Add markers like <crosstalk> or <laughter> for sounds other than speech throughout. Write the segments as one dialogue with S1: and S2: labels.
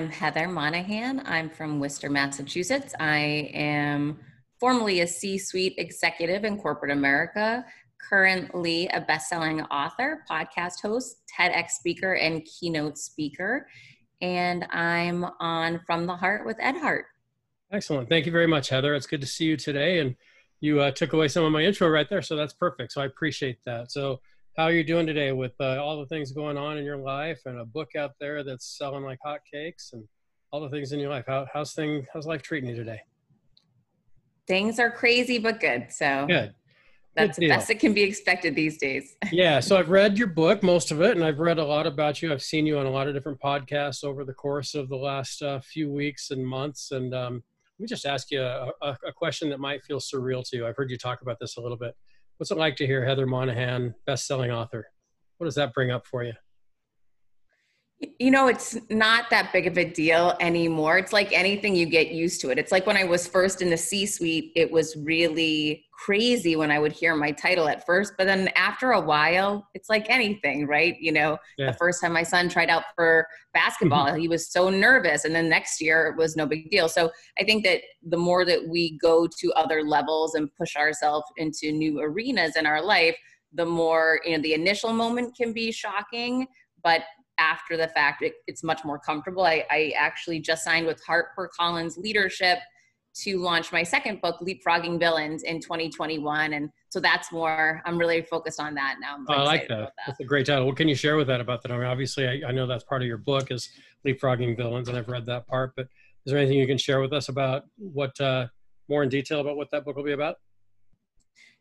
S1: I'm Heather Monahan. I'm from Worcester, Massachusetts. I am formerly a C suite executive in corporate America, currently a best selling author, podcast host, TEDx speaker, and keynote speaker. And I'm on From the Heart with Ed Hart.
S2: Excellent. Thank you very much, Heather. It's good to see you today. And you uh, took away some of my intro right there. So that's perfect. So I appreciate that. So, how are you doing today with uh, all the things going on in your life and a book out there that's selling like hotcakes and all the things in your life? How, how's thing? How's life treating you today?
S1: Things are crazy but good. So
S2: good.
S1: That's the best that can be expected these days. <laughs>
S2: yeah. So I've read your book, most of it, and I've read a lot about you. I've seen you on a lot of different podcasts over the course of the last uh, few weeks and months. And um, let me just ask you a, a, a, question that might feel surreal to you. I've heard you talk about this a little bit. What's it like to hear Heather Monahan, best-selling author? What does that bring up for you?
S1: You know, it's not that big of a deal anymore. It's like anything you get used to it. It's like when I was first in the C suite, it was really crazy when I would hear my title at first. But then after a while, it's like anything, right? You know, yeah. the first time my son tried out for basketball, mm-hmm. he was so nervous. And then next year, it was no big deal. So I think that the more that we go to other levels and push ourselves into new arenas in our life, the more, you know, the initial moment can be shocking. But after the fact, it, it's much more comfortable. I, I actually just signed with HarperCollins Leadership to launch my second book, Leapfrogging Villains, in 2021. And so that's more, I'm really focused on that now.
S2: Oh, I like that. that. That's a great title. What can you share with that about that? I mean, obviously, I, I know that's part of your book is Leapfrogging Villains, and I've read that part, but is there anything you can share with us about what, uh, more in detail about what that book will be about?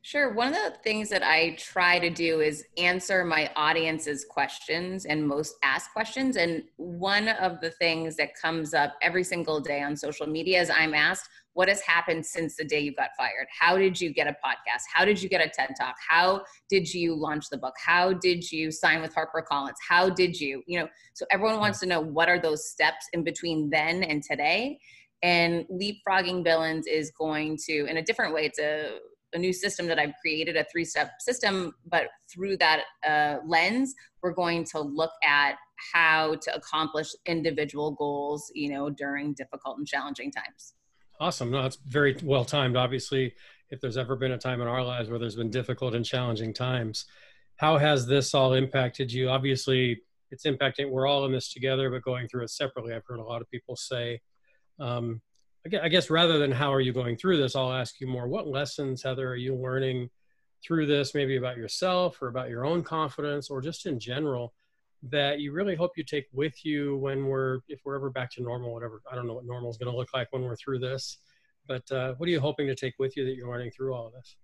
S1: Sure. One of the things that I try to do is answer my audience's questions and most asked questions. And one of the things that comes up every single day on social media is I'm asked, what has happened since the day you got fired? How did you get a podcast? How did you get a TED Talk? How did you launch the book? How did you sign with HarperCollins? How did you, you know, so everyone mm-hmm. wants to know what are those steps in between then and today? And leapfrogging villains is going to, in a different way, it's a a new system that I've created, a three step system. But through that uh, lens, we're going to look at how to accomplish individual goals, you know, during difficult and challenging times.
S2: Awesome. No, it's very well timed. Obviously, if there's ever been a time in our lives where there's been difficult and challenging times, how has this all impacted you? Obviously, it's impacting, we're all in this together, but going through it separately. I've heard a lot of people say, um, I guess rather than how are you going through this, I'll ask you more what lessons, Heather, are you learning through this, maybe about yourself or about your own confidence or just in general that you really hope you take with you when we're, if we're ever back to normal, whatever, I don't know what normal is going to look like when we're through this, but uh, what are you hoping to take with you that you're learning through all of this?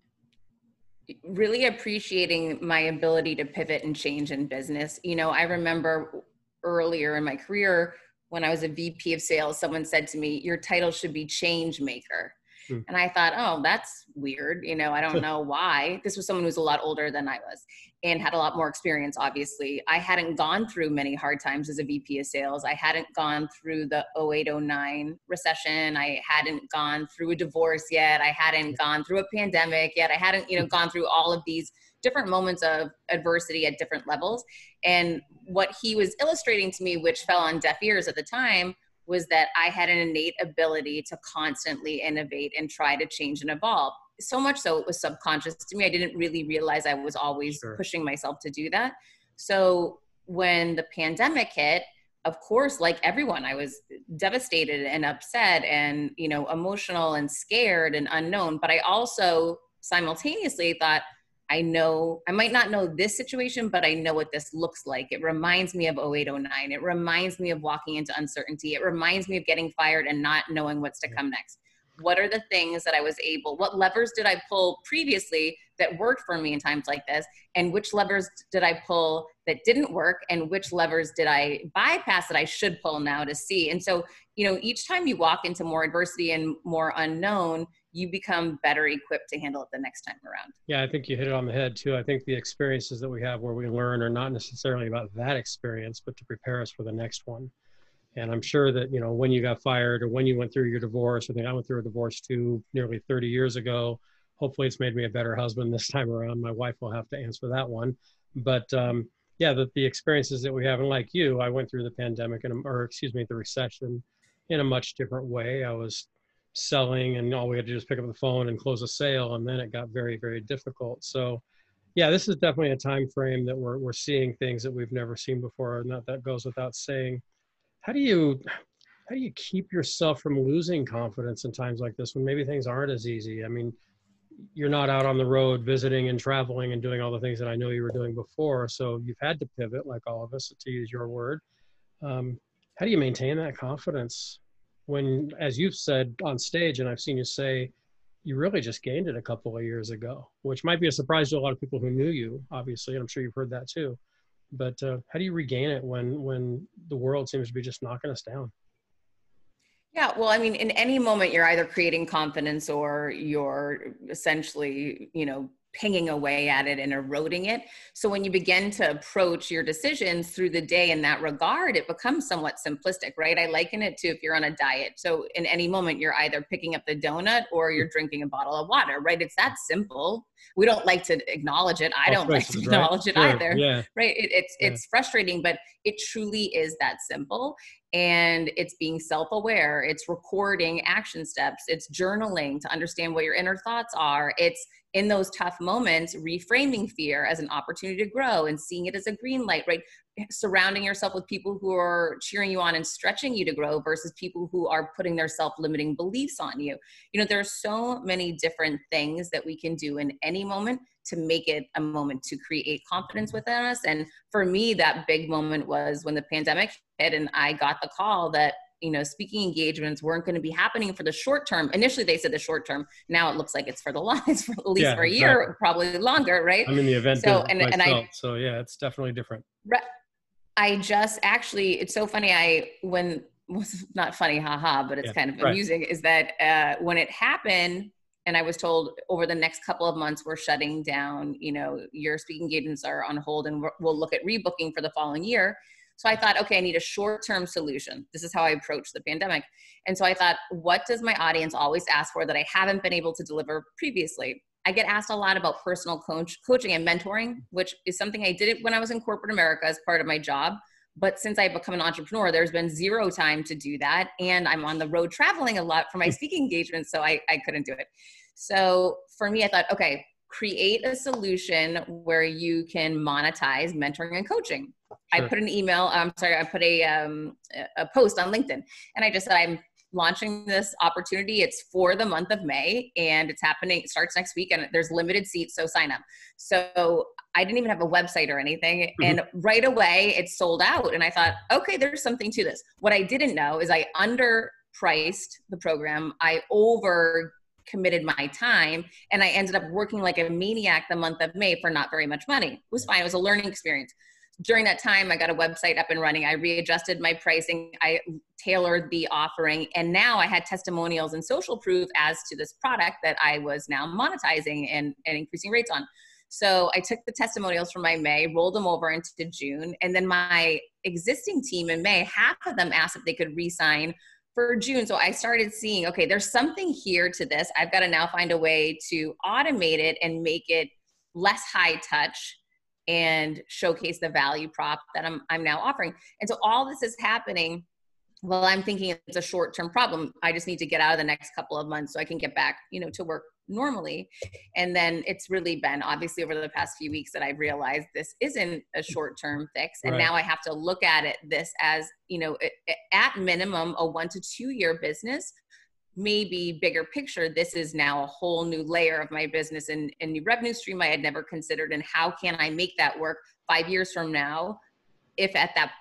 S1: Really appreciating my ability to pivot and change in business. You know, I remember earlier in my career, when I was a VP of sales, someone said to me, Your title should be change maker. Hmm. And I thought, oh, that's weird. You know, I don't <laughs> know why. This was someone who's a lot older than I was and had a lot more experience, obviously. I hadn't gone through many hard times as a VP of sales. I hadn't gone through the 08 09 recession. I hadn't gone through a divorce yet. I hadn't gone through a pandemic yet. I hadn't, you know, gone through all of these different moments of adversity at different levels. And what he was illustrating to me, which fell on deaf ears at the time, was that I had an innate ability to constantly innovate and try to change and evolve. So much so it was subconscious to me. I didn't really realize I was always sure. pushing myself to do that. So when the pandemic hit, of course, like everyone, I was devastated and upset and, you know, emotional and scared and unknown. But I also simultaneously thought, I know, I might not know this situation, but I know what this looks like. It reminds me of 0809. It reminds me of walking into uncertainty. It reminds me of getting fired and not knowing what's to come next. What are the things that I was able, what levers did I pull previously that worked for me in times like this? And which levers did I pull that didn't work? And which levers did I bypass that I should pull now to see? And so, you know, each time you walk into more adversity and more unknown, you become better equipped to handle it the next time around.
S2: Yeah, I think you hit it on the head too. I think the experiences that we have where we learn are not necessarily about that experience, but to prepare us for the next one. And I'm sure that, you know, when you got fired or when you went through your divorce, I think I went through a divorce too nearly 30 years ago. Hopefully it's made me a better husband this time around. My wife will have to answer that one. But um, yeah, that the experiences that we have, and like you, I went through the pandemic and, or excuse me, the recession in a much different way. I was selling and all we had to do was pick up the phone and close a sale. And then it got very, very difficult. So yeah, this is definitely a time frame that we're, we're seeing things that we've never seen before. And that, that goes without saying. How do you, how do you keep yourself from losing confidence in times like this when maybe things aren't as easy? I mean, you're not out on the road visiting and traveling and doing all the things that I know you were doing before. So you've had to pivot, like all of us, to use your word. Um, how do you maintain that confidence when, as you've said on stage, and I've seen you say, you really just gained it a couple of years ago, which might be a surprise to a lot of people who knew you, obviously, and I'm sure you've heard that too. But uh, how do you regain it when when the world seems to be just knocking us down?
S1: Yeah, well, I mean, in any moment, you're either creating confidence or you're essentially, you know, pinging away at it and eroding it. So when you begin to approach your decisions through the day in that regard, it becomes somewhat simplistic, right? I liken it to if you're on a diet. So in any moment, you're either picking up the donut or you're drinking a bottle of water, right? It's that simple. We don't like to acknowledge it. I don't like to acknowledge it either, yeah. right? It, it's yeah. it's frustrating, but it truly is that simple and it's being self-aware it's recording action steps it's journaling to understand what your inner thoughts are it's in those tough moments reframing fear as an opportunity to grow and seeing it as a green light right surrounding yourself with people who are cheering you on and stretching you to grow versus people who are putting their self-limiting beliefs on you you know there are so many different things that we can do in any moment to make it a moment to create confidence within us. And for me, that big moment was when the pandemic hit and I got the call that you know speaking engagements weren't going to be happening for the short term initially they said the short term now it looks like it's for the <laughs> long it's for at least yeah, for a exactly. year probably longer right
S2: i'm in the event so and, myself, and i so yeah it's definitely different
S1: i just actually it's so funny i when <laughs> was not funny haha but it's yeah, kind of right. amusing is that uh, when it happened and I was told over the next couple of months we're shutting down. You know, your speaking engagements are on hold, and we'll look at rebooking for the following year. So I thought, okay, I need a short-term solution. This is how I approach the pandemic. And so I thought, what does my audience always ask for that I haven't been able to deliver previously? I get asked a lot about personal coach, coaching and mentoring, which is something I did when I was in corporate America as part of my job. But since I've become an entrepreneur, there's been zero time to do that. And I'm on the road traveling a lot for my mm. speaking engagements, so I, I couldn't do it. So for me, I thought, okay, create a solution where you can monetize mentoring and coaching. Sure. I put an email, I'm sorry, I put a, um, a post on LinkedIn and I just said, I'm launching this opportunity. It's for the month of May and it's happening, it starts next week and there's limited seats, so sign up. So I didn't even have a website or anything. Mm-hmm. And right away it sold out. And I thought, okay, there's something to this. What I didn't know is I underpriced the program. I over committed my time and I ended up working like a maniac the month of May for not very much money. It was fine. It was a learning experience during that time i got a website up and running. I readjusted my pricing. I tailored the offering. And now i had testimonials and social proof as to this product that i was now monetizing and, and increasing rates on. So i took the testimonials from my may rolled them over into june and then my existing team in may half of them asked if they could re-sign for june. So i started seeing okay there's something here to this. I've got to now find a way to automate it and make it less high touch and showcase the value prop that I'm, I'm now offering. And so all this is happening well i'm thinking it's a short term problem i just need to get out of the next couple of months so i can get back you know to work normally and then it's really been obviously over the past few weeks that i've realized this isn't a short term fix and right. now i have to look at it this as you know at minimum a one to two year business maybe bigger picture, this is now a whole new layer of my business and, and new revenue stream I had never considered. And how can I make that work five years from now if at that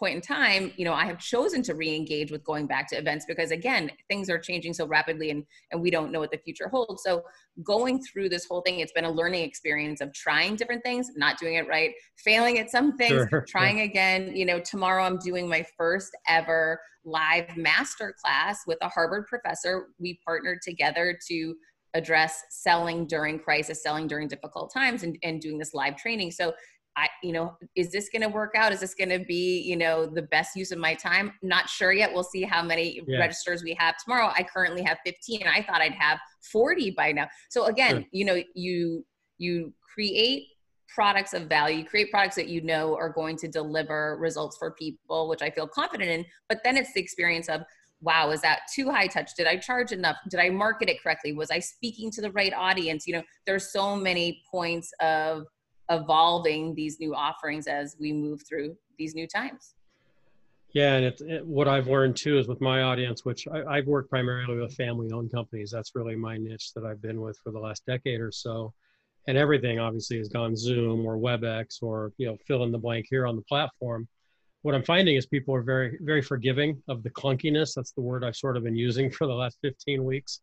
S1: point in time, you know, I have chosen to re-engage with going back to events because again, things are changing so rapidly and, and we don't know what the future holds. So going through this whole thing, it's been a learning experience of trying different things, not doing it right, failing at some things, sure. trying again. You know, tomorrow I'm doing my first ever live master class with a Harvard professor. We partnered together to address selling during crisis, selling during difficult times, and, and doing this live training. So I, you know, is this going to work out? Is this going to be, you know, the best use of my time? Not sure yet. We'll see how many yeah. registers we have tomorrow. I currently have 15. I thought I'd have 40 by now. So again, sure. you know, you you create products of value, create products that you know are going to deliver results for people, which I feel confident in. But then it's the experience of, wow, is that too high touch? Did I charge enough? Did I market it correctly? Was I speaking to the right audience? You know, there's so many points of evolving these new offerings as we move through these new times.
S2: Yeah, and it's it, what I've learned too is with my audience, which I, have worked primarily with family-owned companies. That's really my niche that I've been with for the last decade or so and everything obviously has gone Zoom or WebEx or you know fill in the blank here on the platform. What I'm finding is people are very very forgiving of the clunkiness. That's the word I've sort of been using <laughs> for the last 15 weeks.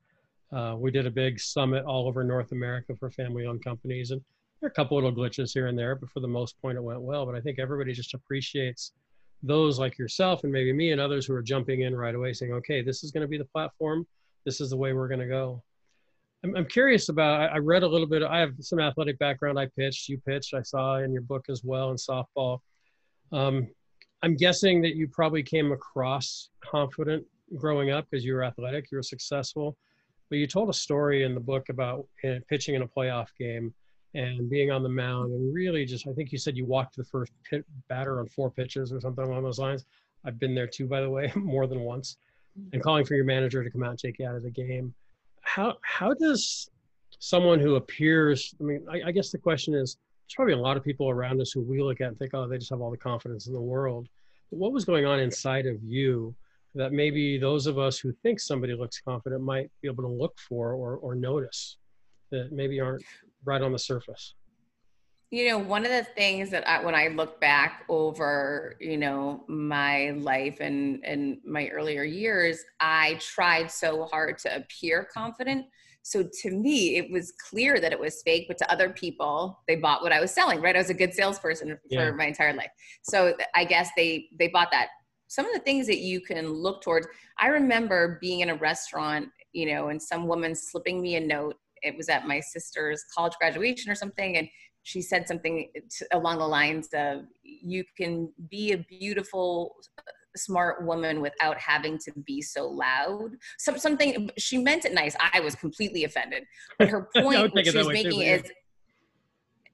S2: Uh, we did a big summit all over North America for family-owned companies, and there are a couple little glitches here and there, but for the most part, it went well. But I think everybody just appreciates those like yourself and maybe me and others who are jumping in right away, saying, "Okay, this is going to be the platform. This is the way we're going to go." I'm, I'm curious about, I read a little bit, I have some athletic background. I pitched, you pitched, I saw in your book as well in softball. Um, I'm guessing that you probably came across confident growing up because you were athletic, you were successful. But you told a story in the book about uh, pitching in a playoff game and being on the mound and really just, I think you said you walked the first pit batter on four pitches or something along those lines. I've been there too, by the way, <laughs> more than once. And calling for your manager to come out and take you out of the game how how does someone who appears i mean I, I, guess the question is there's probably a lot of people around us who we look at and think oh they just have all the confidence in the world but what was going on inside of you that maybe those of us who think somebody looks confident might be able to look for or, or notice that maybe aren't right on the surface.
S1: You know one of the things that I, when i look back over you know my life and and my earlier years i tried so hard to appear confident. So to me it was clear that it was fake but to other people they bought what i was selling right? I was a good salesperson yeah. for my entire life. So i guess they they bought that. Some of the things that you can look towards i remember being in a restaurant you know and some woman slipping me a note it was at my sister's college graduation or something and she said something to, along the lines of you can be a beautiful uh, smart woman without having to be so loud. Some, something she meant it nice. I was completely offended. But her <laughs> point she was making too, is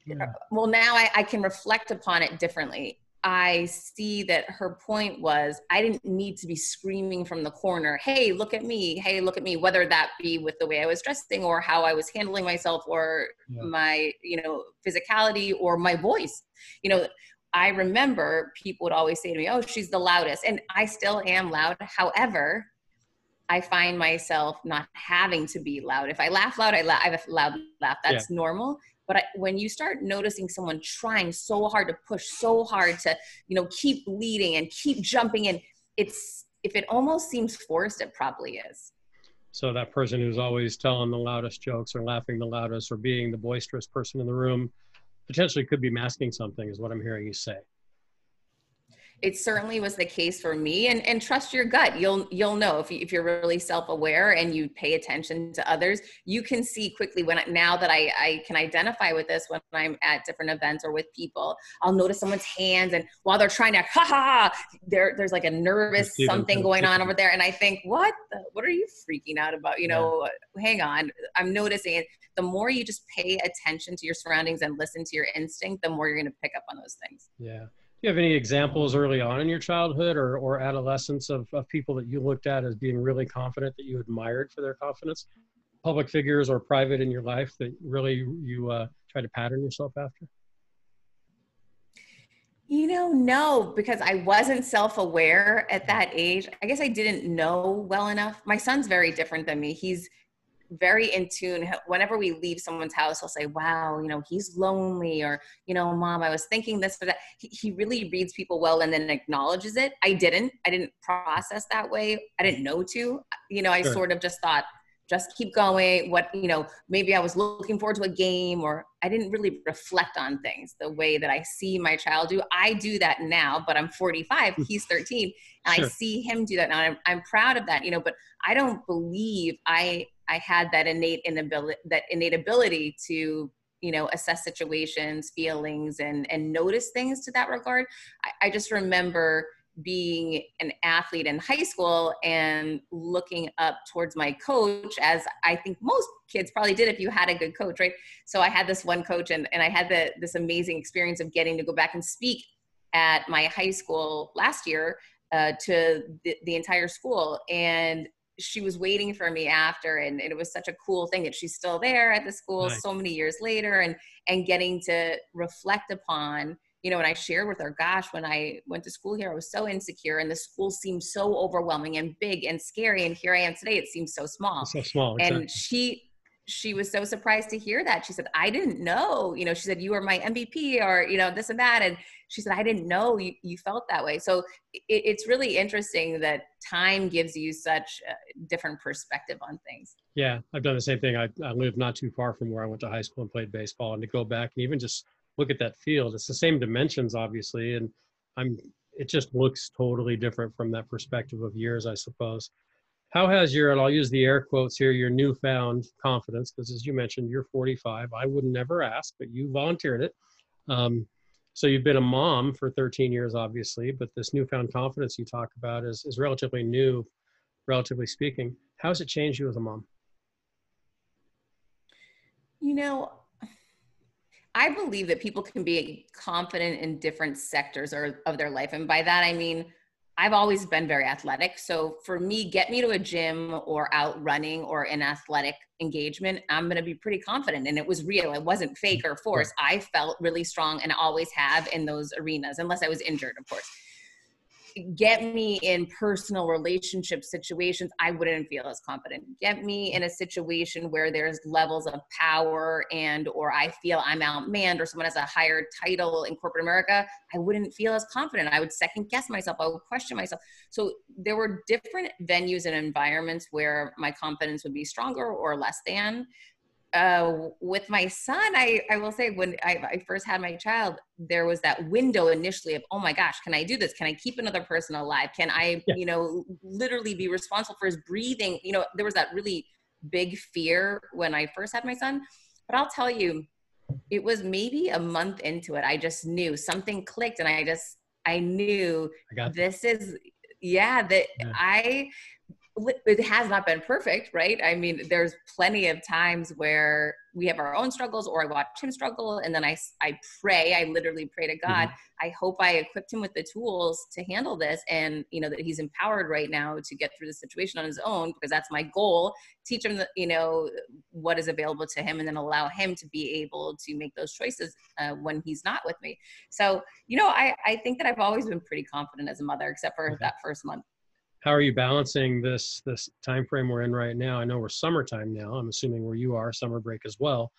S1: yeah. well now I, I can reflect upon it differently I see that her point was I didn't need to be screaming from the corner, hey, look at me, hey, look at me, whether that be with the way I was dressing or how I was handling myself or yeah. my, you know, physicality or my voice. You know, I remember people would always say to me, oh, she's the loudest. And I still am loud. However, I find myself not having to be loud. If I laugh loud, I, laugh, I have a loud laugh. That's yeah. normal but I, when you start noticing someone trying so hard to push so hard to you know keep leading and keep jumping in it's if it almost seems forced it probably is.
S2: So that person who's always telling the loudest jokes or laughing the loudest or being the boisterous person in the room potentially could be masking something is what i'm hearing you say
S1: it certainly was the case for me and and trust your gut. You'll you'll know if, you, if you're really self-aware and you pay attention to others you can see quickly when now that I, I can identify with this when i'm at different events or with people i'll notice someone's hands and while they're trying to ha ha there there's like a nervous something going on over there and i think what the, what are you freaking out about? You know yeah. hang on. I'm noticing it. The more you just pay attention to your surroundings and listen to your instinct the more you're going to pick up on those things.
S2: Yeah you have any examples early on in your childhood or, or adolescence of, of people that you looked at as being really confident that you admired for their confidence? Public figures or private in your life that really you uh, try to pattern yourself after?
S1: You know, no, because I wasn't self aware at that age. I guess I didn't know well enough. My son's very different than me. He's very in tune. Whenever we leave someone's house, he'll say, Wow, you know, he's lonely, or, you know, mom, I was thinking this or that. He, he really reads people well and then acknowledges it. I didn't. I didn't process that way. I didn't know to. You know, I sure. sort of just thought, just keep going what you know maybe i was looking forward to a game or i didn't really reflect on things the way that i see my child do i do that now but i'm 45 hmm. he's 13 and sure. i see him do that now I'm, I'm proud of that you know but i don't believe i I had that innate inability, that innate ability to you know assess situations feelings and and notice things to that regard I, I, just remember being an athlete in high school and looking up towards my coach as i think most kids probably did if you had a good coach right so i had this one coach and, and i had the, this amazing experience of getting to go back and speak at my high school last year uh, to the, the entire school and she was waiting for me after and, and, it was such a cool thing that she's still there at the school nice. so many years later and and getting to reflect upon you know, and I shared with her, gosh, when I went to school here, I was so insecure and the school seemed so overwhelming and big and scary. And here I am today, it seems so small.
S2: So small. Exactly.
S1: And she, she was so surprised to hear that. She said, I didn't know, you know, she said, you were my MVP or, you know, this and that. And she said, I didn't know you, you felt that way. So it, it's really interesting that time gives you such a different perspective on things.
S2: Yeah, I've done the same thing. I, I live not too far from where I went to high school and played baseball and to go back and even just look at that field. It's the same dimensions, obviously, and I'm. It just looks totally different from that perspective of years, I suppose. How has your, and I'll use the air quotes here, your newfound confidence, because as you mentioned, you're 45. I would never ask, but you volunteered it. Um, so you've been a mom for 13 years, obviously, but this newfound confidence you talk about is, is relatively new, relatively speaking. How has it changed you as a mom?
S1: You know, I believe that people can be confident in different sectors or, of their life. And by that, I mean, I've always been very athletic. So for me, get me to a gym or out running or an athletic engagement, I'm going to be pretty confident. And it was real. It wasn't fake or forced. I felt really strong and always have in those arenas, unless I was injured, of course get me in personal relationship situations i wouldn't feel as confident. Get me in a situation where there's levels of power and or i feel i'm outmanned or someone has a higher title in corporate america i wouldn't feel as confident. I would second guess myself. I would question myself. So there were different venues and environments where my confidence would be stronger or less than uh, with my son, I, I will say when I, I, first had my child, there was that window initially of, oh my gosh, can I do this? Can I keep another person alive? Can I, yeah. you know, literally be responsible for his breathing? You know, there was that really big fear when I first had my son. But I'll tell you, it was maybe a month into it. I just knew something clicked and I just, I knew I this is, yeah, that yeah. I it has not been perfect, right? I mean, there's plenty of times where we have our own struggles or I watch him struggle and then I, I pray, I literally pray to God. Mm-hmm. I hope I equipped him with the tools to handle this and, you know, that he's empowered right now to get through the situation on his own because that's my goal. Teach him, the, you know, what is available to him and then allow him to be able to make those choices uh, when he's not with me. So, you know, I, I think that I've always been pretty confident as a mother, except for okay. that first month
S2: how are you balancing this this time frame we're in right now? I know we're summertime now. I'm assuming where you are summer break as well.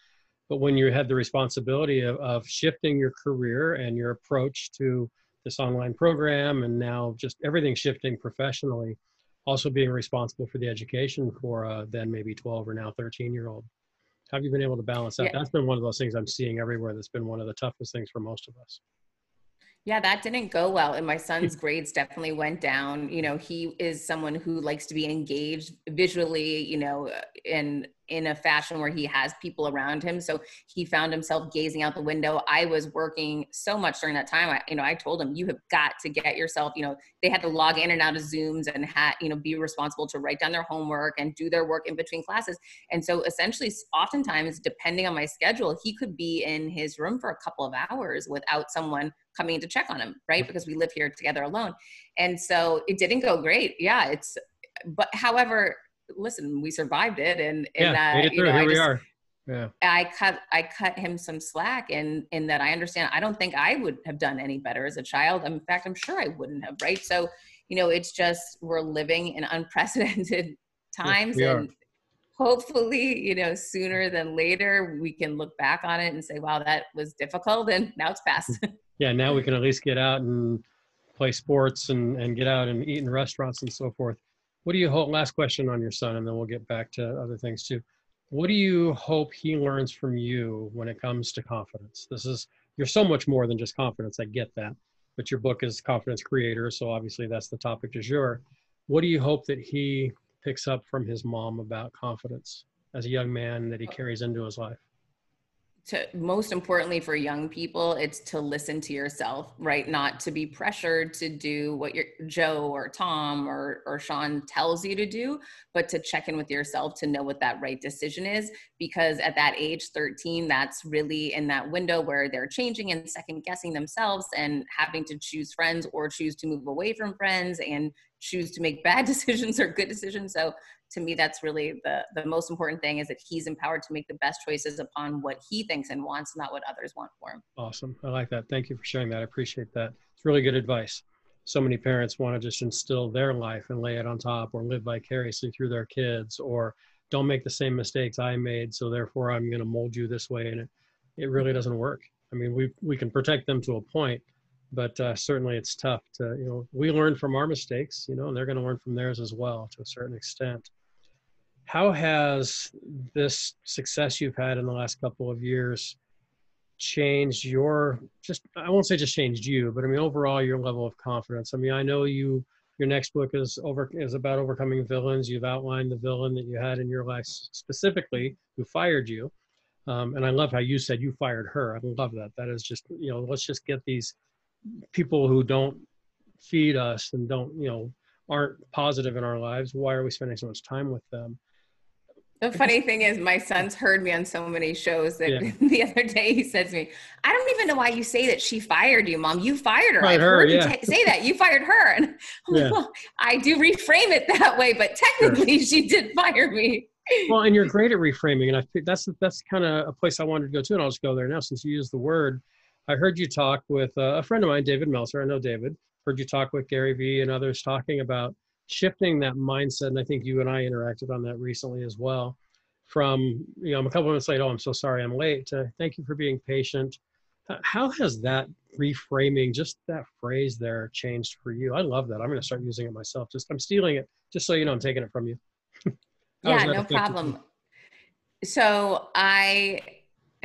S2: But when you had the responsibility of, of shifting your career and your approach to this online program and now just everything shifting professionally also being responsible for the education for uh, then maybe 12 or now 13 year old have you been able to balance that? Yeah. that's been one of those things i'm seeing everywhere that's been one of the toughest things for most of us
S1: yeah, that didn't go well. And my son's <laughs> grades definitely went down. You know, he is someone who likes to be engaged visually, you know, and in a fashion where he has people around him. So he found himself gazing out the window. I was working so much during that time. I, you know, I told him, you have got to get yourself, you know, they had to log in and out of Zooms and had, you know, be responsible to write down their homework and do their work in between classes. And so essentially, oftentimes, depending on my schedule, he could be in his room for a couple of hours without someone coming to check on him, right? Because we live here together alone. And so it didn't go great. Yeah, it's, but however, listen, we survived it, and and
S2: yeah, uh, you know, here I we just, are. Yeah.
S1: I cut I cut him some slack in in that I understand I don't think I would have done any better as a child. In fact, I'm sure I wouldn't have, right? So, you know, it's just we're living in <laughs> unprecedented times yes, and hopefully, you know, sooner than later we can look back on it and say, wow, that was difficult and now it's past. <laughs>
S2: yeah, now we can at least get out and play sports and, and get out and eat in restaurants and so forth. What do you hope? Last question on your son, and then we'll get back to other things too. What do you hope he learns from you when it comes to confidence? This is you're so much more than just confidence. I get that, but your book is confidence creator, so obviously that's the topic du jour. What do you hope that he picks up from his mom about confidence as a young man that he carries into his life?
S1: To most importantly for young people it's to listen to yourself right? Not to be pressured to do what your joe or tom or, or sean tells you to do but to check in with yourself to know what that right decision is because at that age 13 that's really in that window where they're changing and second guessing themselves and having to choose friends or choose to move away from friends and choose to make bad <laughs> decisions or good decisions. So to me that's really the the most important thing is that he's empowered to make the best choices upon what he thinks and wants not what others want for him.
S2: Awesome. I like that. Thank you for sharing that. I appreciate that. It's really good advice. So many parents want to just instill their life and lay it on top or live vicariously through their kids or don't make the same mistakes i made so therefore i'm going to mold you this way and it, it really doesn't work. I mean we we can protect them to a point but uh, certainly it's tough to you know we learn from our mistakes you know and they're going to learn from theirs as well to a certain extent how has this success you've had in the last couple of years changed your just i won't say just changed you but i mean overall your level of confidence? I mean i know you your next book is over is about overcoming villains. You've outlined the villain that you had in your life specifically who fired you. Um, and i love how you said you fired her. I love that. That is just you know let's just get these people who don't feed us and don't you know aren't positive in our lives. Why are we spending so much time with them
S1: the funny thing is, my son's heard me on so many shows that yeah. <laughs> the other day he says to me, "I don't even know why you say that she fired you, mom. You fired her. Fired I heard yeah. you t- say that. You fired her." And I'm yeah. like, "Well, I do reframe it that way, but technically, sure. she did fire me."
S2: Well, and you're <laughs> great at reframing, and I think that's that's kind of a place I wanted to go to, and I'll just go there now since you used the word. I heard you talk with uh, a friend of mine, David Meltzer. I know David. Heard you talk with Gary Vee and others talking about shifting that mindset. And I think you and I interacted on that recently as well. From, you know, I'm a couple minutes late. Oh, I'm so sorry I'm late. To, Thank you for being patient. How has that reframing, just that phrase there, changed for you? I love that. I'm going to start using it myself. Just I'm stealing it, just so you know, I'm taking it from you. <laughs>
S1: yeah, no problem. So I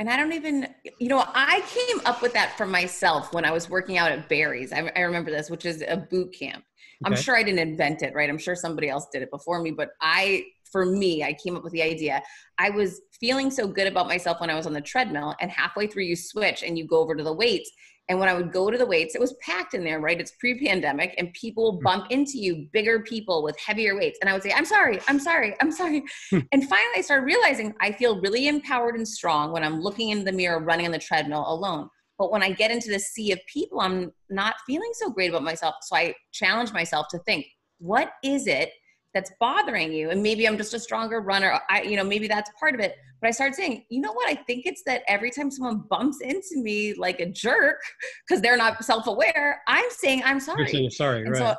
S1: and I don't even, you know, I came up with that for myself when I was working out at Barry's. I, I remember this, which is a boot camp. Okay. I'm sure I didn't invent it, right? I'm sure somebody else did it before me, but I, for me, I came up with the idea. I was feeling so good about myself when I was on the treadmill, and halfway through, you switch and you go over to the weights. And when I would go to the weights, it was packed in there, right? It's pre pandemic, and people hmm. bump into you, bigger people with heavier weights. And I would say, I'm sorry, I'm sorry, I'm sorry. Hmm. and finally, I started realizing I feel really empowered and strong when I'm looking in the mirror, running on the treadmill alone. But when I get into the sea of people, I'm not feeling so great about myself. So I challenge myself to think, what is it that's bothering you? And maybe I'm just a stronger runner. I, you know, maybe that's part of it. But I started saying, you know what? I think it's that every time someone bumps into me like a jerk because they're not self-aware, I'm saying I'm sorry.
S2: You're saying sorry, and right? So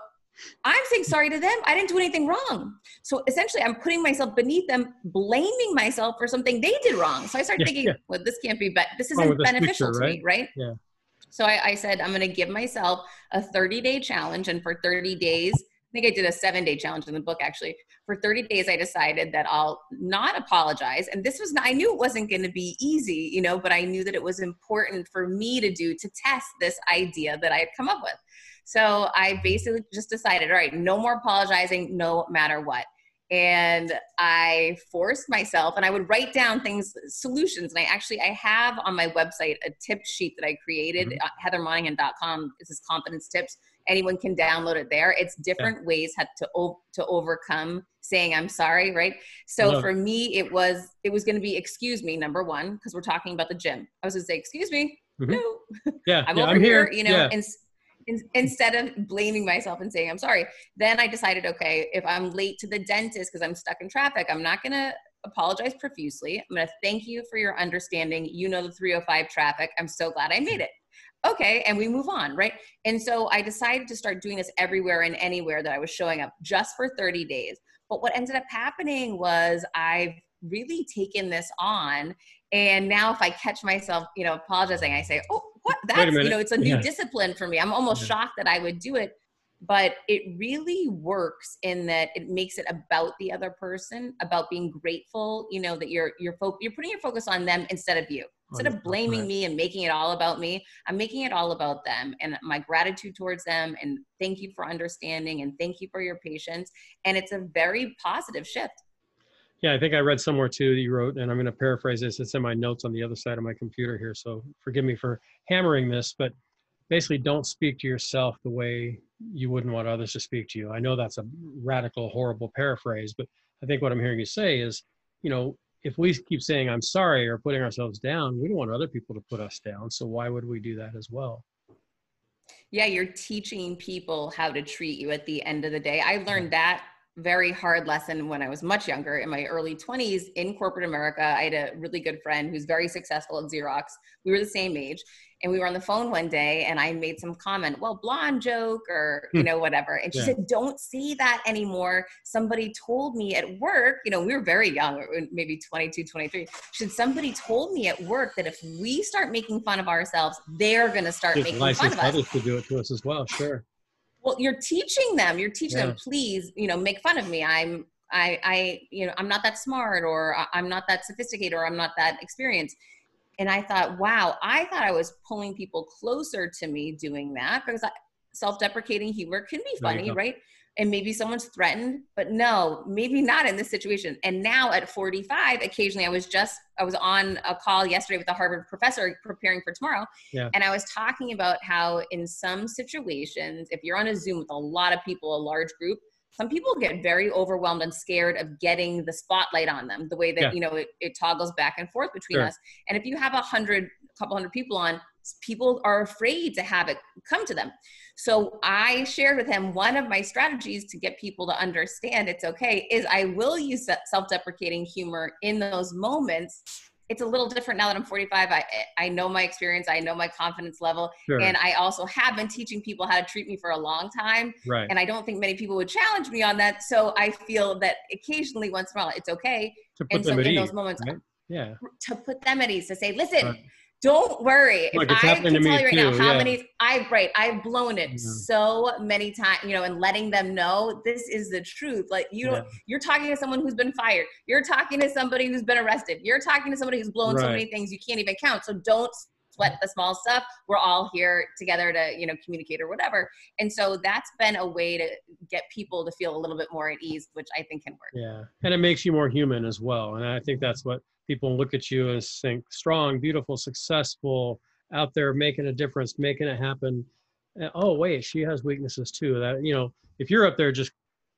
S1: I'm saying sorry to them. I didn't do anything wrong. So essentially, I'm putting myself beneath them, blaming myself for something they did wrong. So I started yeah, thinking, yeah. well, this can't be, but this isn't beneficial picture, to right? me, right?
S2: Yeah.
S1: So I, I said, I'm going to give myself a 30 day challenge. And for 30 days, I think I did a seven day challenge in the book actually. For 30 days, I decided that I'll not apologize. And this was, I knew it wasn't going to be easy, you know, but I knew that it was important for me to do to test this idea that I had come up with. So I basically just decided, all right, no more apologizing, no matter what. And I forced myself, and I would write down things, solutions. And I actually, I have on my website a tip sheet that I created, mm-hmm. uh, heathermonahan.com. This is confidence tips. Anyone can download it there. It's different yeah. ways to to overcome saying I'm sorry, right? So for me, it was it was going to be excuse me number one because we're talking about the gym. I was going to say excuse me, mm-hmm. no,
S2: yeah, <laughs>
S1: I'm
S2: yeah,
S1: over
S2: I'm
S1: here,
S2: here,
S1: you know, yeah. and in, instead of blaming myself and saying I'm sorry, then I decided, okay, if I'm late to the dentist because I'm stuck in traffic, I'm not going to apologize profusely. I'm going to thank you for your understanding. You know the 305 traffic. I'm so glad I made it. Okay, and we move on, right? And so I decided to start doing this everywhere and anywhere that I was showing up just for 30 days. But what ended up happening was I've really taken this on and now if I catch myself, you know, apologizing, I say, "Oh, what? That's you know it's a new yeah. discipline for me. I'm almost yeah. shocked that i would do it but it really works in that it makes it about the other person about being grateful you know that you're you're fo- you're putting your focus on them instead of you. Instead of blaming right. me and making it all about me i'm making it all about them and my gratitude towards them and thank you for understanding and thank you for your patience. And it's a very positive shift
S2: Yeah, I think I read somewhere too that you wrote, and I'm going to paraphrase this. It's in my notes on the other side of my computer here, so forgive me for hammering this, but basically, don't speak to yourself the way you wouldn't want others to speak to you. I know that's a radical, horrible paraphrase, but I think what I'm hearing you say is, you know, if we keep saying I'm sorry or putting ourselves down, we don't want other people to put us down. So why would we do that as well?
S1: Yeah, you're teaching people how to treat you at the end of the day. I learned that very hard lesson when I was much younger in my early 20s in corporate America. I had a really good friend who's very successful at Xerox. We were the same age and we were on the phone one day and I made some comment, well, blonde joke or, you hmm. know, whatever. And she yeah. said, don't say that anymore. Somebody told me at work, you know, we were very young, maybe 22, 23. She said, somebody told me at work that if we start making fun of ourselves, they're going to start making fun of us.
S2: to do it to us as well. Sure.
S1: Well, you're teaching them, you're teaching yeah. them, please, you know, make fun of me. I'm, I, I, you know, I'm not that smart or I'm not that sophisticated or I'm not that experienced and I thought, wow, I thought I was pulling people closer to me doing that because self deprecating humor can be funny, right? And maybe someone's threatened, but no, maybe not in this situation. And now at 45, occasionally I was just, I was on a call yesterday with a Harvard professor preparing for tomorrow. Yeah. And I was talking about how in some situations, if you're on a Zoom with a lot of people, a large group, some people get very overwhelmed and scared of getting the spotlight on them the way that yeah. you know it, it, toggles back and forth between sure. us and if you have a hundred couple hundred people on people are afraid to have it come to them so i shared with him one of my strategies to get people to understand it's okay is i will use self-deprecating humor in those moments it's a little different now that I'm 45. I I know my experience, I know my confidence level, sure. and I also have been teaching people how to treat me for a long time.
S2: Right.
S1: And I don't think many people would challenge me on that. So I feel that occasionally, once in a while, it's okay.
S2: To put
S1: and
S2: them
S1: so
S2: at
S1: in
S2: ease,
S1: those moments,
S2: right? yeah,
S1: to put them at ease, to say, listen. Right don't worry.
S2: Look, I can tell
S1: you right
S2: too,
S1: now how
S2: yeah.
S1: many I've right, I've blown it yeah. so many times, you know, and letting them know this is the truth. Like you don't. You're talking to someone who's been fired. You're talking to somebody who's been arrested. You're talking to somebody who's blown right. so many things you can't even count. So don't sweat the small stuff. We're all here together to, you know, communicate or whatever. And so that's been a way to get people to feel a little bit more at ease, which I think can work.
S2: Yeah. And it makes you more human as well. And I think that's what people look at you and think strong, beautiful, successful, out there making a difference, making it happen. Oh, wait, she has weaknesses too. That, you know, if you're up there just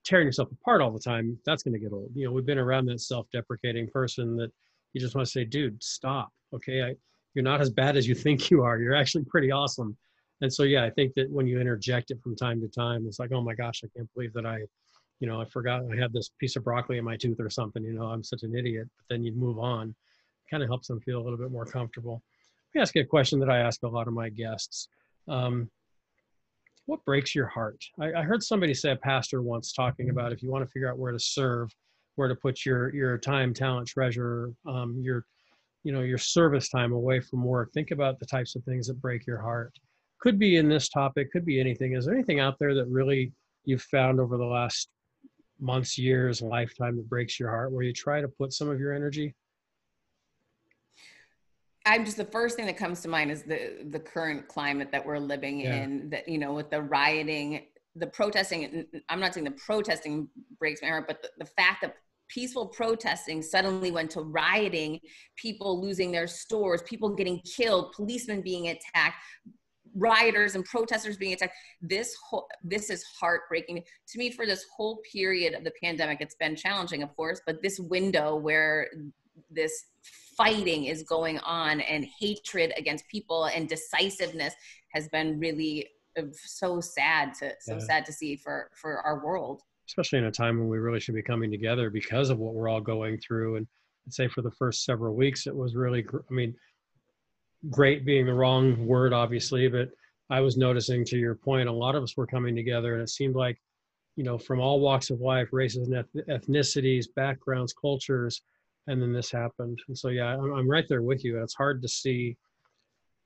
S2: tearing yourself apart all the time, that's going to get old. You know, we've been around that self deprecating person that you just want to say, dude, stop. Okay. I, you're not as bad as you think you are. You're actually pretty awesome. And so, yeah, I think that when you interject it from time to time, it's like, oh my gosh, I can't believe that I you know, I forgot I had this piece of broccoli in my tooth or something, you know, I'm such an idiot. But then you move on. Kind of helps them feel a little bit more comfortable. Let me ask you a question that I ask a lot of my guests. Um, what breaks your heart? I, I heard somebody say, a pastor once talking about if you want to figure out where to serve, where to put your your time, talent, treasure, um, your you know your service time away from work. Think about the types of things that break your heart. Could be in this topic, could be anything. Is there anything out there that really you've found over the last months, years, lifetime that breaks your heart where you try to put some of your energy?
S1: I'm just the first thing that comes to mind is the the current climate that we're living yeah. in. That you know, with the rioting, the protesting. I'm not saying the protesting breaks my heart, but the, the fact that peaceful protesting suddenly went to rioting, people losing their stores, people getting killed, policemen being attacked, rioters and protesters being attacked. This whole this is heartbreaking to me. For this whole period of the pandemic, it's been challenging, of course, but this window where this fighting is going on and hatred against people and decisiveness has been really uh, so sad to so yeah. sad to see for for our world
S2: especially in a time when we really should be coming together because of what we're all going through and I'd say for the first several weeks it was really i mean great being the wrong word, obviously, but I was noticing to your point, a lot of us were coming together, and it seemed like, you know, from all walks of life, races and ethnicities, backgrounds, cultures, and then this happened. And so, yeah, I'm, I'm right there with you. It's hard to see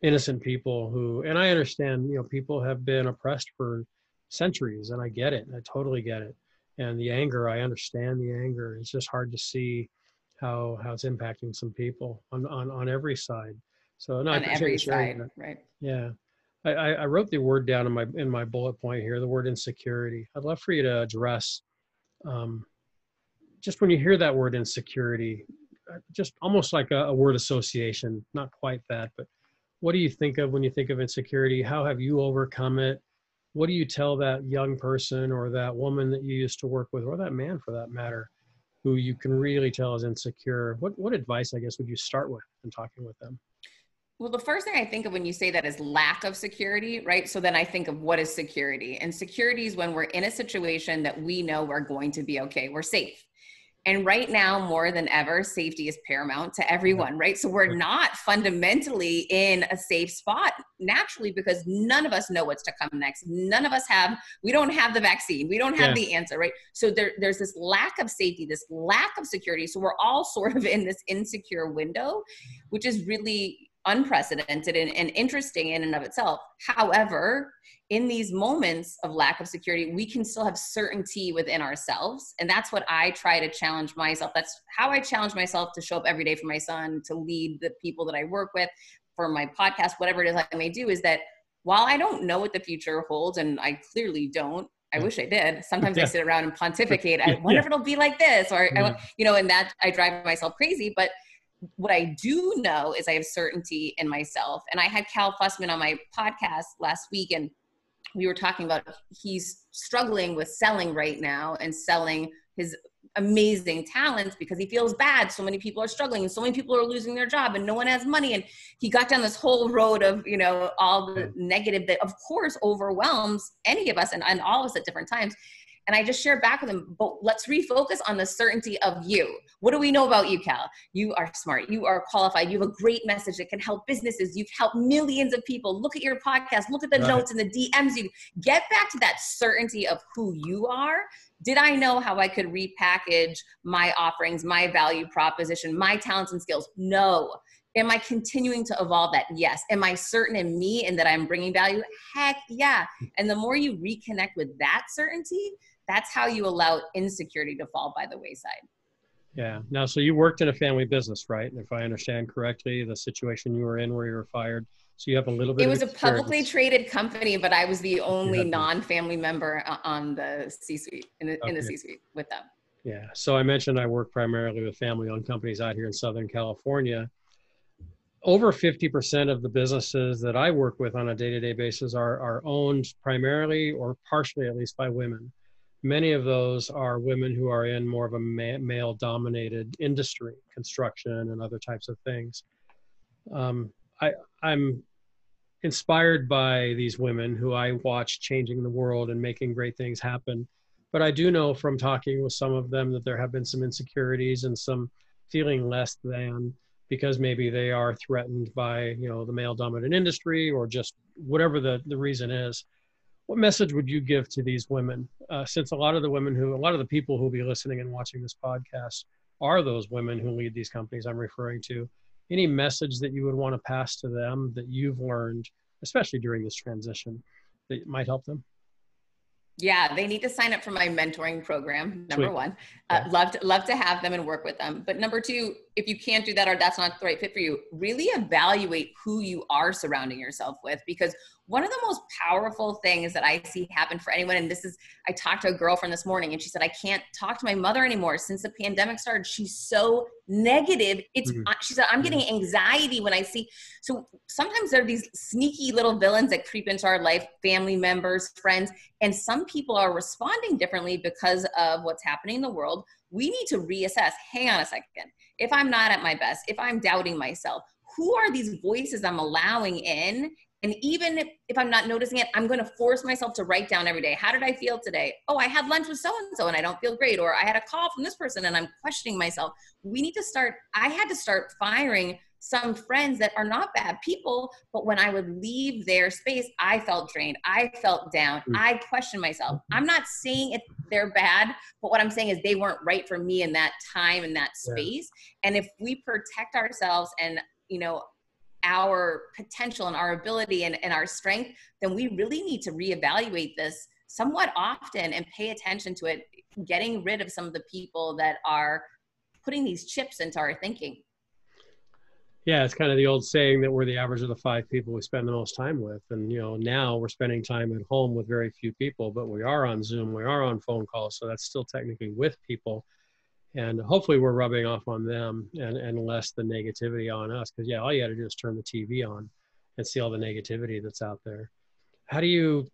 S2: innocent people who, and I understand, you know, people have been oppressed for centuries, and I get it. I totally get it. And the anger, I understand the anger. It's just hard to see how how it's impacting some people on on, on every side. So no,
S1: on every side, that. right?
S2: Yeah, I, I wrote the word down in my in my bullet point here. The word insecurity. I'd love for you to address um, just when you hear that word insecurity, uh, just almost like a, a word association, not quite that, but what do you think of when you think of insecurity? How have you overcome it? What do you tell that young person or that woman that you used to work with, or that man for that matter, who you can really tell is insecure? What what advice, I guess, would you start with in talking with them?
S1: Well, the first thing I think of when you say that is lack of security, right? So then I think of what is security. And security is when we're in a situation that we know we're going to be okay, we're safe. And right now, more than ever, safety is paramount to everyone, right? So we're not fundamentally in a safe spot naturally because none of us know what's to come next. None of us have, we don't have the vaccine, we don't have yeah. the answer, right? So there, there's this lack of safety, this lack of security. So we're all <laughs> sort of in this insecure window, which is really unprecedented and, and interesting in and of itself. However, in these moments of lack of security, we can still have certainty within ourselves. And that's what I try to challenge myself. That's how I challenge myself to show up every day for my son, to lead the people that I work with, for my podcast, whatever it is I may do, is that while I don't know what the future holds, and I clearly don't, I mm. wish I did. Sometimes yeah. I sit around and pontificate. I wonder yeah. if it'll be like this, or yeah. I, you know, and that I drive myself crazy. But what I do know is I have certainty in myself. And I had Cal Fussman on my podcast last week, and we were talking about he's struggling with selling right now and selling his amazing talents because he feels bad. So many people are struggling and so many people are losing their job and no one has money. And he got down this whole road of, you know, all the negative that of course overwhelms any of us and, and all of us at different times. And I just shared back with him, but let's refocus on the certainty of you. What do we know about you, Cal? You are smart. You are qualified. You have a great message that can help businesses. You've helped millions of people. Look at your podcast. Look at the right. notes and the DMs. You get back to that certainty of who you are. Did I know how I could repackage my offerings, my value proposition, my talents and skills? No. Am I continuing to evolve that? Yes. Am I certain in me and that I'm bringing value? Heck yeah. And the more you reconnect with that certainty, that's how you allow insecurity to fall by the wayside.
S2: Yeah. Now, so you worked in a family business, right? If I understand correctly, the situation you were in where you were fired. So you have a little bit.
S1: It was a publicly traded company, but I was the only non-family member uh, on the C-suite in the, okay. in the C-suite with them.
S2: Yeah. So I mentioned I work primarily with family-owned companies out here in Southern California. Over 50% of the businesses that I work with on a day-to-day basis are, are owned primarily or partially, at least, by women many of those are women who are in more of a ma- male dominated industry construction and other types of things. Um, I, i'm inspired by these women who i watch changing the world and making great things happen. But i do know from talking with some of them that there have been some insecurities and some feeling less than because maybe they are threatened by you know the male dominant industry or just whatever the, the reason is what message would you give to these women? Uh, since a lot of the women who, a lot of the people who will be listening and watching this podcast are those women who lead these companies I'm referring to. Any message that you would want to pass to them that you've learned, especially during this transition, that might help them?
S1: Yeah, they need to sign up for my mentoring program. Number Sweet. one, uh, yeah. love to love to have them and work with them. But number two, if you can't do that or that's not the right fit for you, really evaluate who you are surrounding yourself with because one of the most powerful things that I see happen for anyone, and this is, I talked to a girlfriend this morning and she said, I can't talk to my mother anymore since the pandemic started. She's so negative. It's, mm-hmm. she said, I'm getting anxiety when I see. So sometimes there are these sneaky little villains that creep into our life, family members, friends, and some people are responding differently because of what's happening in the world. We need to reassess. Hang on a second. If I'm not at my best, if I'm doubting myself, who are these voices I'm allowing in and even if, if I'm not noticing it, I'm going to force myself to write down every day. How did I feel today? Oh, I had lunch with so and so and I don't feel great. Or I had a call from this person and I'm questioning myself. We need to start, I had to start firing some friends that are not bad people, but when I would leave their space, I felt drained. I felt down. Mm. I questioned myself. Mm-hmm. I'm not saying it, they're bad, but what I'm saying is they weren't right for me in that time in that space. Yeah. And if we protect ourselves and you know our potential and our ability and, and our strength, then we really need to reevaluate this somewhat often and pay attention to it, getting rid of some of the people that are putting these chips into our thinking.
S2: Yeah, it's kind of the old saying that we're the average of the five people we spend the most time with. And, you know, now we're spending time at home with very few people, but we are on Zoom, we are on phone calls. So that's still technically with people and hopefully we're rubbing off on them and, and less the negativity on us because yeah all you got to do is turn the tv on and see all the negativity that's out there how do you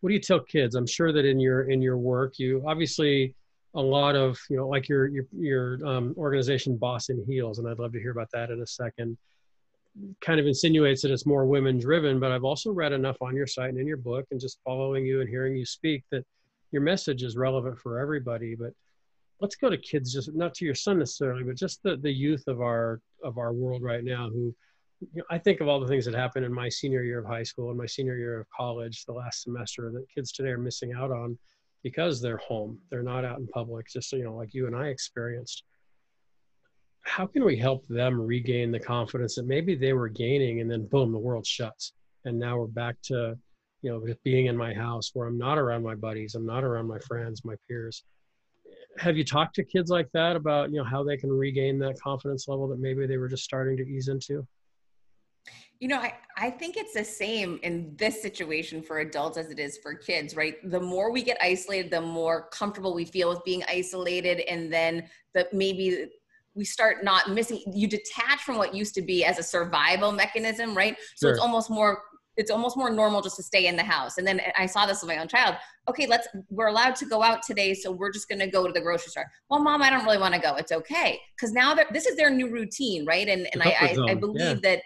S2: what do you tell kids i'm sure that in your in your work you obviously a lot of you know like your your your um, organization boss in heels and i'd love to hear about that in a second. Kind of insinuates that it's more women driven but i've also read enough on your site and in your book and just following you and hearing you speak that your message is relevant for everybody but let's go to kids just not to your son necessarily but just the the youth of our of our world right now who you know, i think of all the things that happened in my senior year of high school and my senior year of college the last semester that kids today are missing out on because they're home they're not out in public just you know like you and i experienced how can we help them regain the confidence that maybe they were gaining and then boom the world shuts. And now we're back to you know being in my house where i'm not around my buddies i'm not around my friends my peers. Have you talked to kids like that about you know how they can regain that confidence level that maybe they were just starting to ease into
S1: you know I, I think it's the same in this situation for adults as it is for kids right the more we get isolated the more comfortable we feel with being isolated and then that maybe we start not missing you detach from what used to be as a survival mechanism right so sure. it's almost more it's almost more normal just to stay in the house. And then I saw this with my own child. Okay, let's we're allowed to go out today, so we're just going to go to the grocery store. Well, mom, I don't really want to go. It's okay because now this is their new routine, right? And and I, I, I believe yeah. that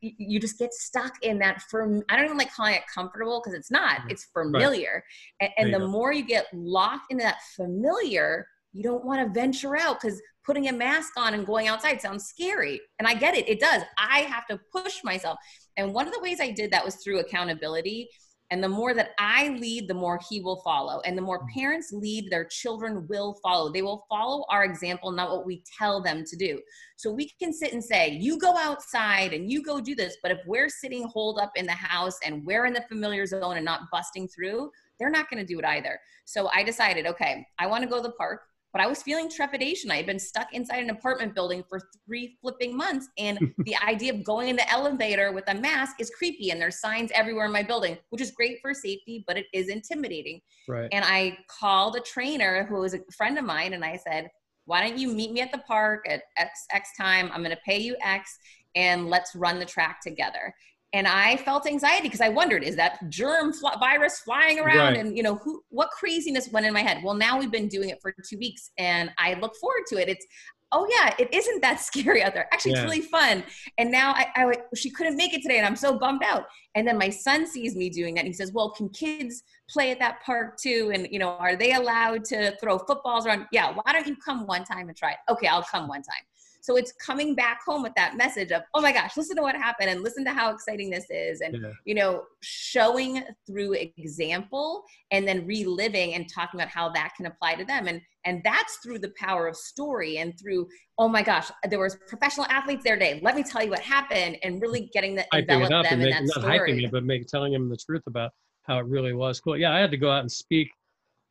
S1: you just get stuck in that firm i don't even like calling it comfortable because it's not mm-hmm. it's familiar right. and, and the go. more you get locked into that familiar you don't want to venture out because putting a mask on and going outside sounds scary. And I get it, it does. I have to push myself. And one of the ways I did that was through accountability. And the more that I lead, the more he will follow. And the more mm. parents lead, their children will follow. They will follow our example, not what we tell them to do. So we can sit and say, you go outside and you go do this. But if we're sitting holed up in the house and we're in the familiar zone and not busting through, they're not going to do it either. So I decided, okay, I want to go to the park but I was feeling trepidation. I had been stuck inside an apartment building for three flipping months. And <laughs> the idea of going in the elevator with a mask is creepy. And there's signs everywhere in my building, which is great for safety, but it is intimidating.
S2: Right.
S1: And I called a trainer who was a friend of mine and I said, why don't you meet me at the park at X, X time? I'm going to pay you X and let's run the track together and I felt anxiety because I wondered, is that germ fl- virus flying around? Right. And you know, who, what craziness went in my head? Well, now we've been doing it for two weeks, and I look forward to it. It's oh yeah, it isn't that <laughs> scary out there. Actually, yeah. it's really fun. And now I, I, she couldn't make it today, and I'm so bummed out. And then my son sees me doing that, and he says, "Well, can kids play at that park too? And you know, are they allowed to throw footballs around? Yeah, why don't you come one time and try it? Okay, I'll come one time." So it's coming back home with that message of, oh my gosh, listen to what happened and listen to how exciting this is. And, yeah. you know, showing through example and then reliving and talking about how that can apply to them. And, and that's through the power of story and through, oh my gosh, there was professional athletes there today. Let me tell you what happened and really getting the envelop them in make, that not story.
S2: hyping it, but make, telling them the truth about how it really was cool. Yeah, I had to go out and speak.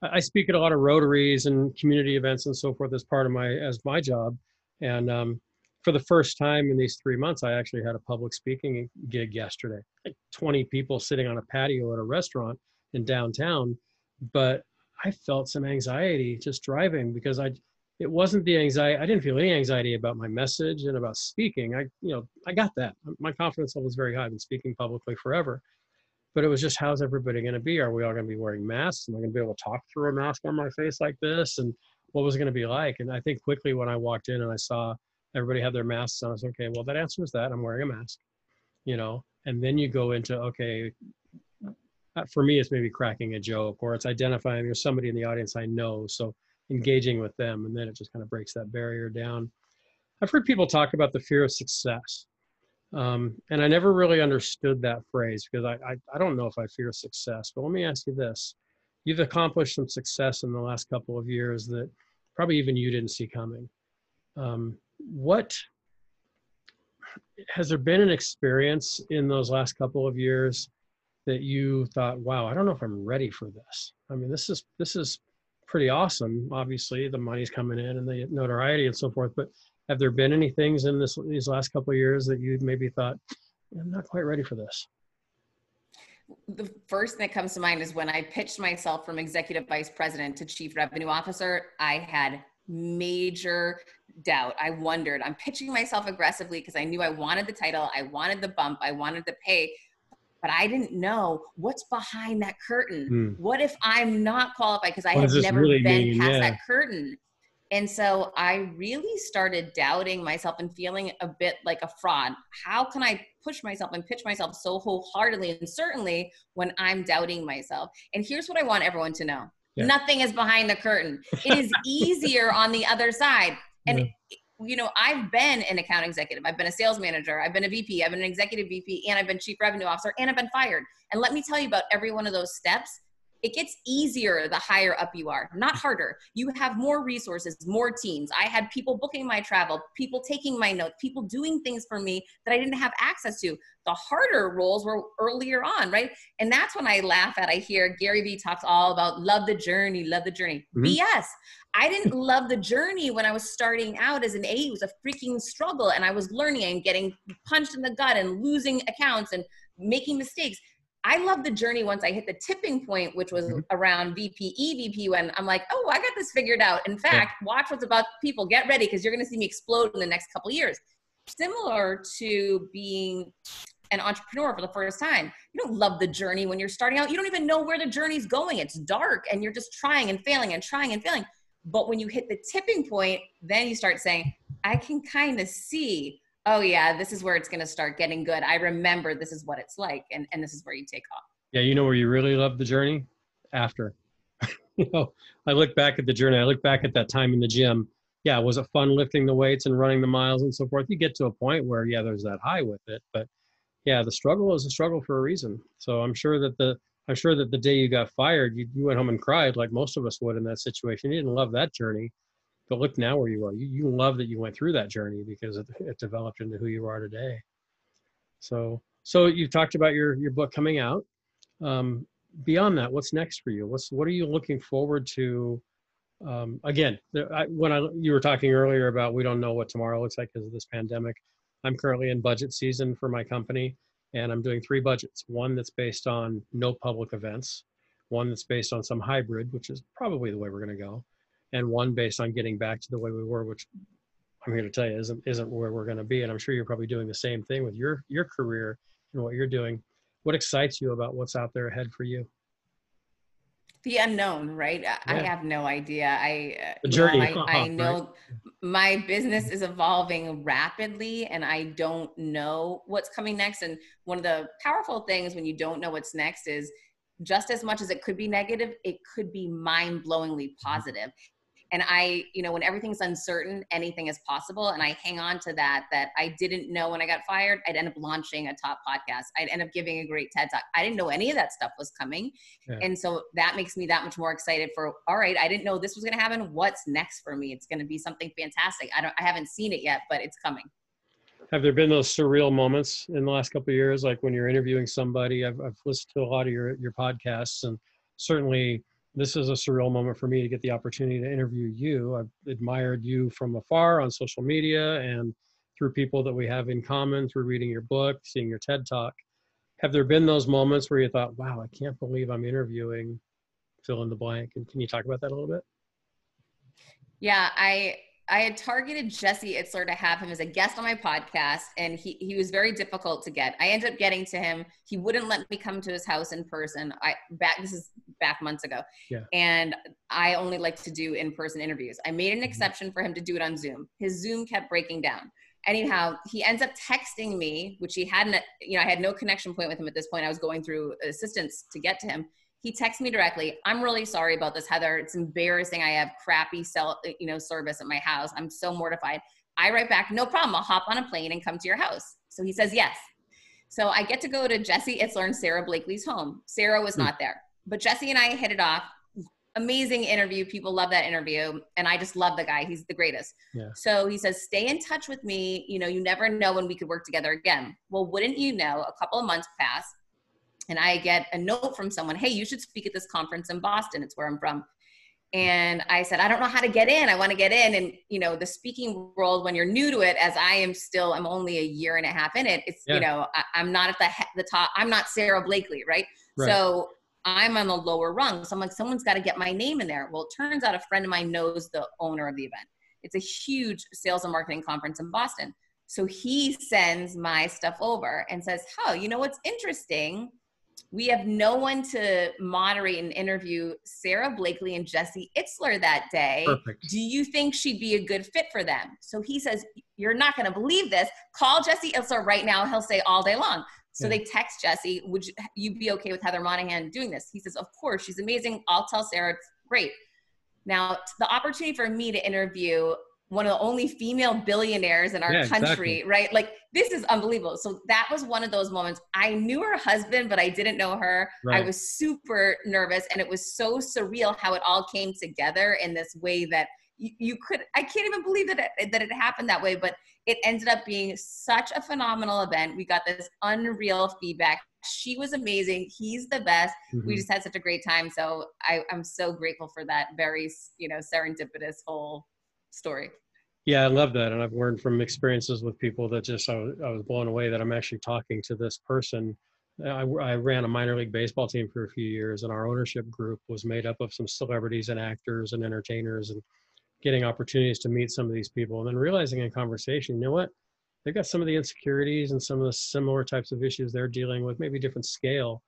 S2: I speak at a lot of rotaries and community events and so forth as part of my as my job. And um, for the first time in these three months, I actually had a public speaking gig yesterday. Like 20 people sitting on a patio at a restaurant in downtown, but I felt some anxiety just driving because I it wasn't the anxiety I didn't feel any anxiety about my message and about speaking. I you know, I got that. My confidence level is very high. I've been speaking publicly forever. But it was just how's everybody going to be? Are we all going to be wearing masks? Am I going to be able to talk through a mask on my face like this? And what was it going to be like? And I think quickly when I walked in and I saw everybody had their masks on, I was okay. Well, that answers that. I'm wearing a mask, you know. And then you go into okay. Uh, for me, it's maybe cracking a joke or it's identifying there's somebody in the audience I know, so engaging with them, and then it just kind of breaks that barrier down. I've heard people talk about the fear of success. Um, and I never really understood that phrase because I, I, I don't know if I fear success. But let me ask you this: you've accomplished some success in the last couple of years that probably even you didn't see coming. Um, what has there been an experience in those last couple of years that you thought, wow, I don't know if I'm ready for this? I mean, this is this is pretty awesome. Obviously, the money's coming in and the notoriety and so forth. But have there been any things in this these last couple of years that you maybe thought, I'm not quite ready for this?
S1: The first thing that comes to mind is when I pitched myself from executive vice president to chief revenue officer, I had major doubt. I wondered. I'm pitching myself aggressively because I knew I wanted the title, I wanted the bump, I wanted the pay, but I didn't know what's behind that curtain. Mm. What if I'm not qualified because I have never really been mean? past yeah. that curtain? And so I really started doubting myself and feeling a bit like a fraud. How can I push myself and pitch myself so wholeheartedly and certainly when I'm doubting myself? And here's what I want everyone to know. Yeah. Nothing is behind the curtain. It is <laughs> easier on the other side. And yeah. you know, I've been an account executive. I've been a sales manager. I've been a VP. I've been an executive VP, and I've been chief revenue officer, and I've been fired. And let me tell you about every one of those steps it gets easier the higher up you are, not harder. You have more resources, more teams. I had people booking my travel, people taking my notes, people doing things for me that I didn't have access to. The harder roles were earlier on, right? And that's when I laugh at. I hear Gary Vee talks all about love the journey, love the journey. Mm-hmm. BS. I didn't love the journey when I was starting out as an A. It was a freaking struggle, and I was learning and getting punched in the gut and losing accounts and making mistakes I love the journey once I hit the tipping point, which was mm-hmm. around VP, EVP, when I'm like, oh, I got this figured out. In fact, yeah. watch what's about people. Get ready because you're going to see me explode in the next couple years. Similar to being an entrepreneur for the first time. You don't love the journey when you're starting out. You don't even know where the journey's going. It's dark and you're just trying and failing and trying and failing. But when you hit the tipping point, then you start saying, I can kind of see oh yeah, this is where it's going to start getting good. I remember this is what it's like, and and this is where you take off.
S2: Yeah, you know where you really love the journey after. <laughs> you know, I look back at the journey. I look back at that time in the gym. Yeah, was it fun lifting the weights and running the miles and so forth? You get to a point where yeah, there's that high with it, but yeah, the struggle is a struggle for a reason. So I'm sure that the I'm sure that the day you got fired, you, you went home and cried like most of us would in that situation. You didn't love that journey but look now where you are. You, you love that you went through that journey because it, it developed into who you are today. So, so you talked about your your book coming out. Um, beyond that, what's next for you? What's what are you looking forward to? Um, again, I, when I you were talking earlier about we don't know what tomorrow looks like because of this pandemic. I'm currently in budget season for my company, and I'm doing three budgets. One that's based on no public events, one that's based on some hybrid, which is probably the way we're going to go, and one based on getting back to the way we were, which I'm here to tell you isn't isn't where we're going to be. And I'm sure you're probably doing the same thing with your your career and what you're doing. What excites you about what's out there ahead for you?
S1: The unknown, right? Yeah. I have no idea. I uh, the journey. You know, I, I, know right? my business is evolving rapidly, and I don't know what's coming next. And one of the powerful things when you don't know what's next is just as much as it could be negative, it could be mind blowingly mm-hmm. positive and i you know when everything's uncertain anything is possible. And i hang on to that that i didn't know when i got fired i'd end up launching a top podcast. I'd end up giving a great ted talk. I didn't know any of that stuff was coming. Yeah. and so that makes me that much more excited for all right i didn't know this was going to happen. What's next for me? It's going to be something fantastic. I don't i haven't seen it yet but it's coming.
S2: Have there been those surreal moments in the last couple of years? Like when you're interviewing somebody I've, I've listened to a lot of your your podcasts and certainly this is a surreal moment for me to get the opportunity to interview you. I've admired you from afar on social media and through people that we have in common through reading your book, seeing your TED talk. Have there been those moments where you thought, wow, I can't believe I'm interviewing fill in the blank? And can you talk about that a little bit?
S1: Yeah, I I had targeted Jesse Itzler to have him as a guest on my podcast, and he, he was very difficult to get. I ended up getting to him. He wouldn't let me come to his house in person. I back this is back months ago. Yeah. And I only like to do in-person interviews. I made an mm-hmm. exception for him to do it on Zoom. His Zoom kept breaking down. Anyhow, he ends up texting me, which he hadn't, you know, I had no connection point with him at this point. I was going through assistance to get to him he texts me directly i'm really sorry about this heather. It's embarrassing. I have crappy cell you know service at my house. I'm so mortified. I write back no problem. I'll hop on a plane and come to your house. So he says yes. So i get to go to jesse itzler and sara blakely's home. Sara was hmm. not there. But jesse and i hit it off. Amazing interview. People love that interview. And i just love the guy. He's the greatest. Yeah. so he says stay in touch with me. You know you never know when we could work together again. Well wouldn't you know a couple of months pass and I get a note from someone, hey, you should speak at this conference in Boston. It's where I'm from. And I said, I don't know how to get in. I want to get in. And, you know, the speaking world, when you're new to it, as I am still, I'm only a year and a half in it. It's, yeah. you know, I, am not at the, the top. I'm not Sara Blakely, right? right? So I'm on the lower rung. So I'm like, someone's got to get my name in there. Well, it turns out a friend of mine knows the owner of the event. It's a huge sales and marketing conference in Boston. So he sends my stuff over and says, Oh, you know what's interesting? We have no one to moderate and interview Sara Blakely and Jesse Itzler that day.
S2: Perfect.
S1: Do you think she'd be a good fit for them? So he says, You're not going to believe this. Call Jesse Itzler right now. He'll say all day long. So yeah. they text Jesse, Would you be okay with Heather Monahan doing this? He says, Of course. She's amazing. I'll tell Sara. It's great. Now, the opportunity for me to interview one of the only female billionaires in our yeah, country, exactly. right? Like this is unbelievable. So that was one of those moments. I knew her husband, but I didn't know her. Right. I was super nervous and it was so surreal how it all came together in this way that you, you could I can't even believe that it, that it happened that way, but it ended up being such a phenomenal event. We got this unreal feedback. She was amazing. He's the best. Mm-hmm. We just had such a great time. So I, I'm so grateful for that very, you know, serendipitous whole story.
S2: Yeah, I love that, and I've learned from experiences with people that just I was, I was blown away that I'm actually talking to this person. I, I ran a minor league baseball team for a few years, and our ownership group was made up of some celebrities and actors and entertainers, and getting opportunities to meet some of these people, and then realizing in conversation, you know what, they've got some of the insecurities and some of the similar types of issues they're dealing with, maybe different scale,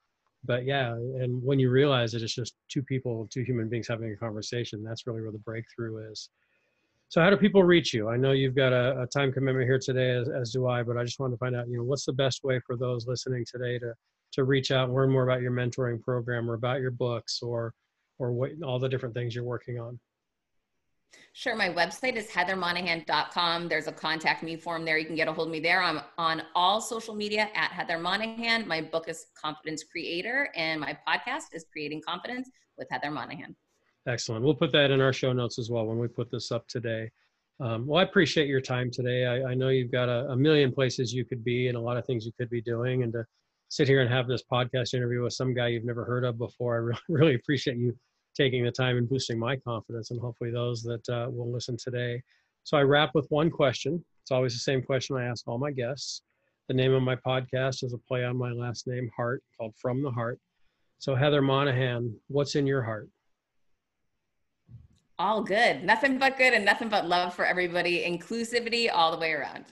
S2: but yeah, and when you realize that it's just two people, two human beings having a conversation, that's really where the breakthrough is. So how do people reach you? I know you've got a, a time commitment here today, as, as, do I, but I just wanted to find out, you know, what's the best way for those listening today to to reach out and learn more about your mentoring program or about your books or or what all the different things you're working on?
S1: Sure. My website is heathermonahan.com. There's a contact me form there. You can get a hold of me there. I'm on all social media at Heather Monahan. My book is Confidence Creator, and my podcast is Creating Confidence with Heather Monahan.
S2: Excellent. We'll put that in our show notes as well when we put this up today. Um, well, I appreciate your time today. I, I know you've got a, a, million places you could be and a lot of things you could be doing. And to sit here and have this podcast interview with some guy you've never heard of before, I really, <laughs> really appreciate you taking the time and boosting my confidence and hopefully those that uh, will listen today. So I wrap with one question. It's always the same question I ask all my guests. The name of my podcast is a play on my last name, Heart, called From the Heart. So, Heather Monahan, what's in your heart?
S1: All good. Nothing but good and nothing but love for everybody. Inclusivity all the way around.